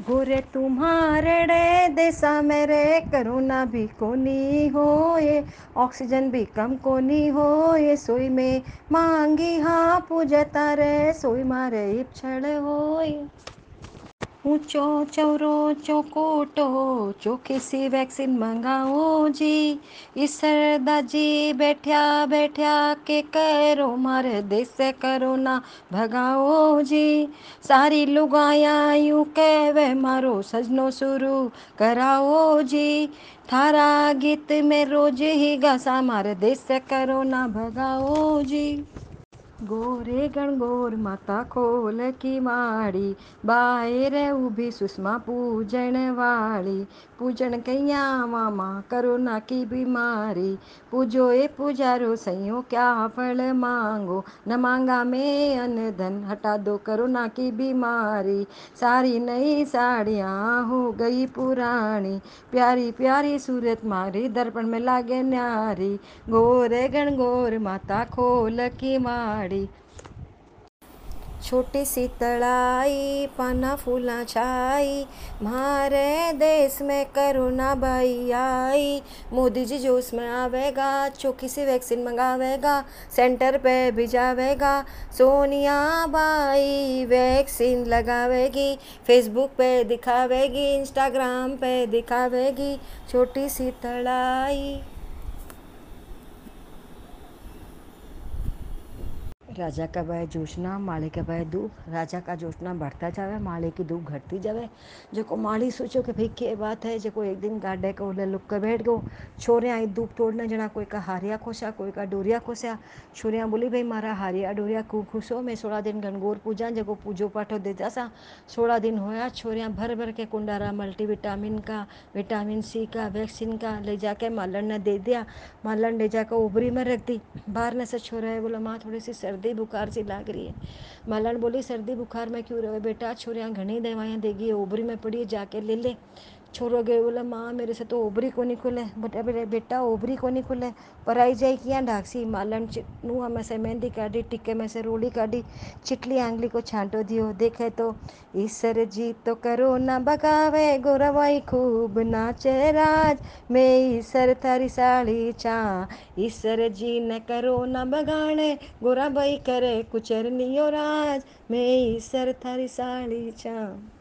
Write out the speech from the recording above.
गोरे तुम्हारे देसा मेरे करोना भी कोनी होए, ऑक्सीजन भी कम कोनी होए, सोई में मांगी हाँ पूजता रे सोई मारे इच्छड़ होए। चौकी सी वैक्सीन मंगाओ जी। ईसर दाजी बैठया बैठया के करो मारे देश से करोना भगाओ जी। सारी लुगाया यूँ कहवे मारो सजनो शुरू कराओ जी। थारा गीत में रोज ही गासा मारे देश से करोना भगाओ जी। गोरे गणगोर माता खोल की माड़ी, बाहर ऊभी सुषमा पूजन वाली। पूजन कैया मामा करोना की बीमारी। पूजो ए पुजारो, सैयो क्या फल मांगो। न मांगा मैं अन धन, हटा दो करोना की बीमारी। सारी नई साड़ियाँ हो गई पुरानी। प्यारी प्यारी सूरत मारी, दर्पण में लागे न्यारी। गोरे गणगोर माता खोल की माड़ी छोटी सी तड़ाई पाना फूला छाई हमारे देश में करोना भाई आई मोदी जी जोश में आवेगा चौकी सी वैक्सीन मंगावेगा, सेंटर पे भी भिजावेगा सोनिया बाई वैक्सीन लगावेगी, फेसबुक पे दिखावेगी, इंस्टाग्राम पे दिखावेगी। छोटी सी तड़ाई राजा का वह जोशना, माले का वह धूप राजा का जोशना बढ़ता जावे, माले की धूप घटती जावे। जेको माली सोचो कि भाई के बात है जेको एक दिन गाडे को ले लुक के बैठ गयो। छोरियाँ आई धूप तोड़ने, जना कोई का हारिया खोसा, कोई का डोरिया खोसा। छोरिया बोली, भाई मारा हारिया डोरिया कू खुशो मैं सोलह दिन गणगौर पूजा जेको पूजो पाठो देता सा। सोलह दिन होया, छोरिया भर भर के कुंडारा मल्टी विटामिन का विटामिन सी का वैक्सीन का, ले जाके मालन ने दे दिया। मालन ले जाकर उबरी में रख दी। बाहर ने से छोरा है बोला, माँ, थोड़ी सी सर्दी बुखार सी लाग रही है। मालन बोली, सर्दी बुखार में क्यों रहे बेटा? छोरिया घनी दवाइयाँ देगी, ओबरी में पड़ी जाके ले ले। छोरो गए, बोला, माँ, मेरे से तो ओबरी को नहीं खुले बेटा बेटा, ओबरी को नहीं खुले पर आई जाए किया ढाकसी मालन नुआ में से मेहंदी काटी टिक्के में से रोली काटी चिटली आंगली को छांटो दियो। देखे तो ईश्वर जी तो करो ना बगावे, गोरवाई खूब नाचे राज। मैं ईश्वर थारी साड़ी चा ईश्वर जी न करो ना गोरा बाई करे कुचरनियो राज मैं ईश्वर थारी साड़ी चा।